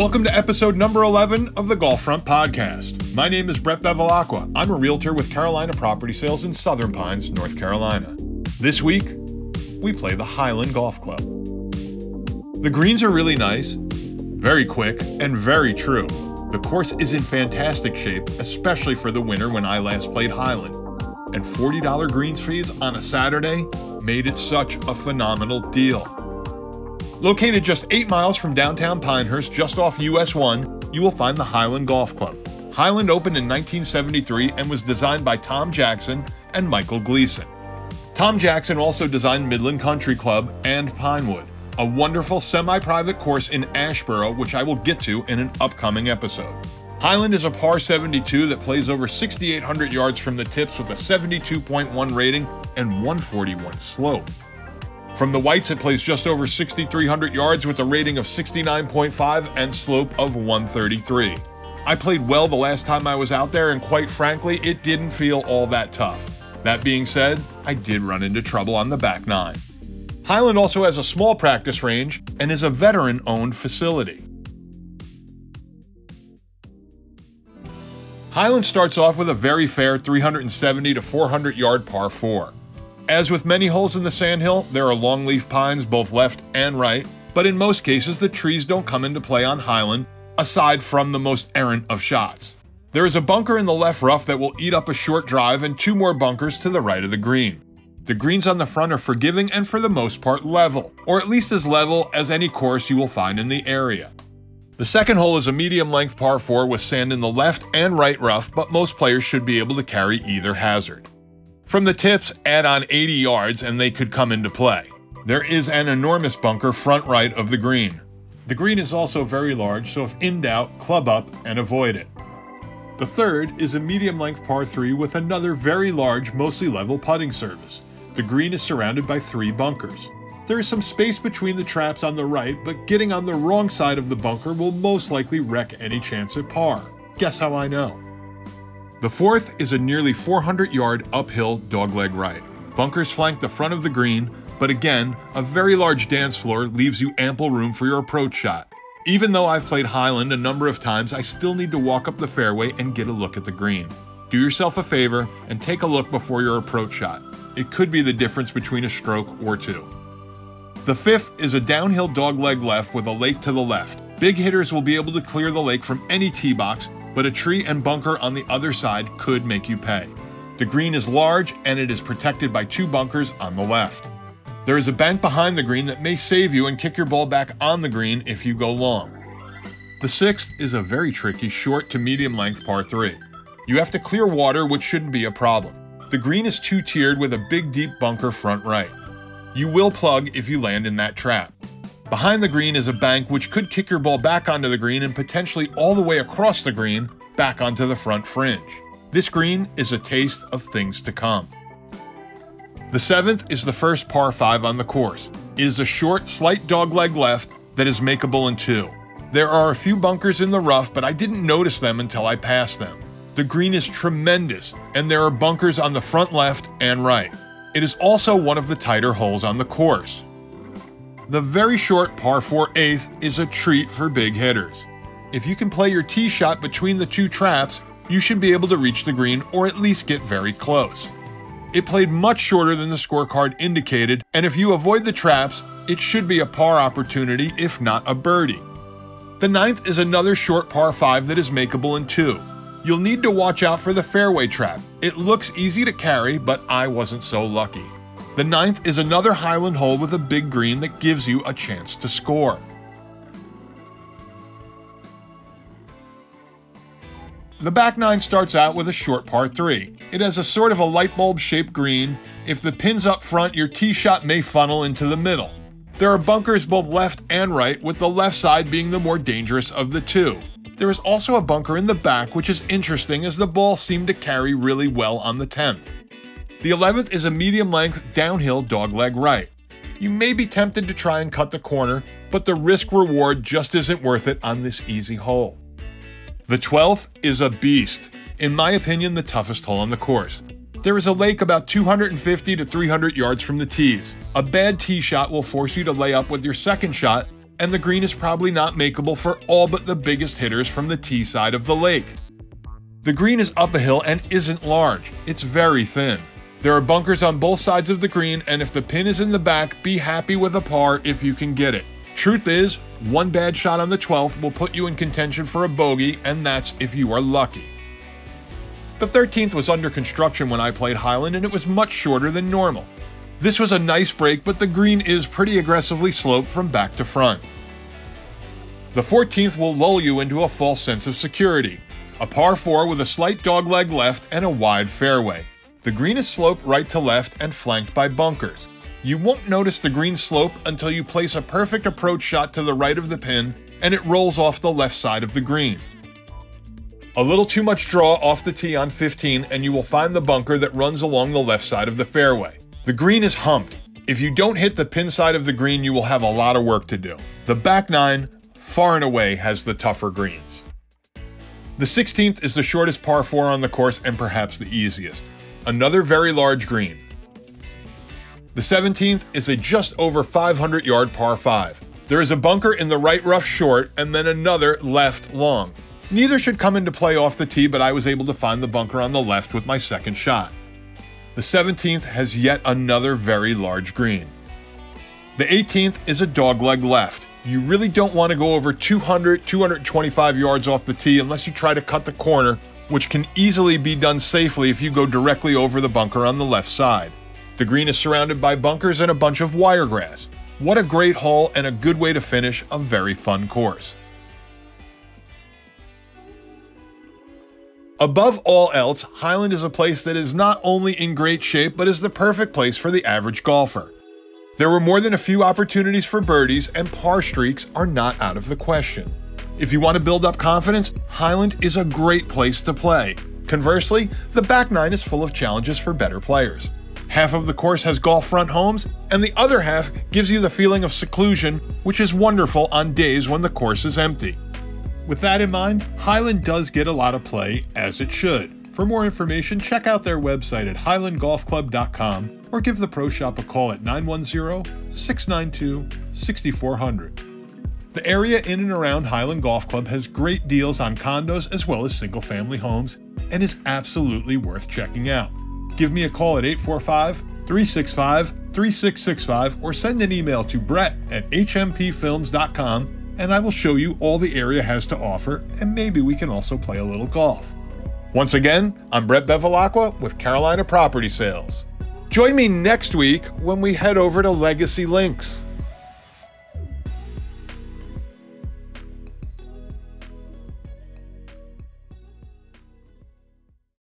Welcome to episode number 11 of the Golf Front Podcast. My name is Brett Bevelacqua. I'm a realtor with Carolina Property Sales in Southern Pines, North Carolina. This week, we play the Hyland Golf Club. The greens are really nice, very quick, and very true. The course is in fantastic shape, especially for the winter when I last played Hyland. And $40 greens fees on a Saturday made it such a phenomenal deal. Located just 8 miles from downtown Pinehurst, just off US 1, you will find the Hyland Golf Club. Hyland opened in 1973 and was designed by Tom Jackson and Michael Gleason. Tom Jackson also designed Midland Country Club and Pinewood, a wonderful semi private course in Asheboro, which I will get to in an upcoming episode. Hyland is a par 72 that plays over 6,800 yards from the tips with a 72.1 rating and 141 slope. From the whites, it plays just over 6,300 yards with a rating of 69.5 and slope of 133. I played well the last time I was out there, and quite frankly, it didn't feel all that tough. That being said, I did run into trouble on the back nine. Hyland also has a small practice range and is a veteran owned facility. Hyland starts off with a very fair 370 to 400 yard par 4. As with many holes in the sandhill, there are longleaf pines both left and right, but in most cases the trees don't come into play on Hyland, aside from the most errant of shots. There is a bunker in the left rough that will eat up a short drive and two more bunkers to the right of the green. The greens on the front are forgiving and for the most part level, or at least as level as any course you will find in the area. The second hole is a medium length par 4 with sand in the left and right rough, but most players should be able to carry either hazard. From the tips, add on 80 yards and they could come into play. There is an enormous bunker front right of the green. The green is also very large, so if in doubt, club up and avoid it. The third is a medium length par 3 with another very large, mostly level putting surface. The green is surrounded by three bunkers. There is some space between the traps on the right, but getting on the wrong side of the bunker will most likely wreck any chance at par. Guess how I know? The fourth is a nearly 400 yard uphill dogleg right. Bunkers flank the front of the green, but again, a very large dance floor leaves you ample room for your approach shot. Even though I've played Hyland a number of times, I still need to walk up the fairway and get a look at the green. Do yourself a favor and take a look before your approach shot. It could be the difference between a stroke or two. The fifth is a downhill dogleg left with a lake to the left. Big hitters will be able to clear the lake from any tee box, but a tree and bunker on the other side could make you pay. The green is large and it is protected by two bunkers on the left. There is a bank behind the green that may save you and kick your ball back on the green if you go long. The sixth is a very tricky short to medium length par 3. You have to clear water, which shouldn't be a problem. The green is two tiered with a big deep bunker front right. You will plug if you land in that trap. Behind the green is a bank which could kick your ball back onto the green and potentially all the way across the green back onto the front fringe. This green is a taste of things to come. The seventh is the first par 5 on the course. It is a short, slight dogleg left that is makeable in two. There are a few bunkers in the rough, but I didn't notice them until I passed them. The green is tremendous, and there are bunkers on the front left and right. It is also one of the tighter holes on the course. The very short par 4 eighth is a treat for big hitters. If you can play your tee shot between the two traps, you should be able to reach the green or at least get very close. It played much shorter than the scorecard indicated, and if you avoid the traps, it should be a par opportunity, if not a birdie. The ninth is another short par 5 that is makeable in two. You'll need to watch out for the fairway trap. It looks easy to carry, but I wasn't so lucky. The ninth is another Hyland hole with a big green that gives you a chance to score. The back nine starts out with a short par 3. It has a sort of a light bulb shaped green. If the pin's up front, your tee shot may funnel into the middle. There are bunkers both left and right, with the left side being the more dangerous of the two. There is also a bunker in the back, which is interesting as the ball seemed to carry really well on the 10th. The 11th is a medium length downhill dogleg right. You may be tempted to try and cut the corner, but the risk reward just isn't worth it on this easy hole. The 12th is a beast, in my opinion, the toughest hole on the course. There is a lake about 250 to 300 yards from the tees. A bad tee shot will force you to lay up with your second shot, and the green is probably not makeable for all but the biggest hitters from the tee side of the lake. The green is up a hill and isn't large, it's very thin. There are bunkers on both sides of the green, and if the pin is in the back, be happy with a par if you can get it. Truth is, one bad shot on the 12th will put you in contention for a bogey, and that's if you are lucky. The 13th was under construction when I played Hyland, and it was much shorter than normal. This was a nice break, but the green is pretty aggressively sloped from back to front. The 14th will lull you into a false sense of security. A par 4 with a slight dogleg left and a wide fairway. The green is sloped right to left and flanked by bunkers. You won't notice the green slope until you place a perfect approach shot to the right of the pin and it rolls off the left side of the green. A little too much draw off the tee on 15 and you will find the bunker that runs along the left side of the fairway. The green is humped. If you don't hit the pin side of the green, you will have a lot of work to do. The back nine, far and away, has the tougher greens. The 16th is the shortest par 4 on the course and perhaps the easiest. Another very large green. The 17th is a just over 500 yard par 5. There is a bunker in the right rough short and then another left long. Neither should come into play off the tee, but I was able to find the bunker on the left with my second shot. The 17th has yet another very large green. The 18th is a dogleg left. You really don't want to go over 200, 225 yards off the tee unless you try to cut the corner, which can easily be done safely if you go directly over the bunker on the left side. The green is surrounded by bunkers and a bunch of wiregrass. What a great hole and a good way to finish a very fun course. Above all else, Hyland is a place that is not only in great shape, but is the perfect place for the average golfer. There were more than a few opportunities for birdies, and par streaks are not out of the question. If you want to build up confidence, Hyland is a great place to play. Conversely, the back nine is full of challenges for better players. Half of the course has golf front homes, and the other half gives you the feeling of seclusion, which is wonderful on days when the course is empty. With that in mind, Hyland does get a lot of play, as it should. For more information, check out their website at hylandgolfclub.com or give the Pro Shop a call at 910 692 6400. The area in and around Hyland Golf Club has great deals on condos as well as single family homes and is absolutely worth checking out. Give me a call at 845 365 3665 or send an email to brett at hmpfilms.com and I will show you all the area has to offer and maybe we can also play a little golf. Once again, I'm Brett Bevelacqua with Carolina Property Sales. Join me next week when we head over to Legacy Links.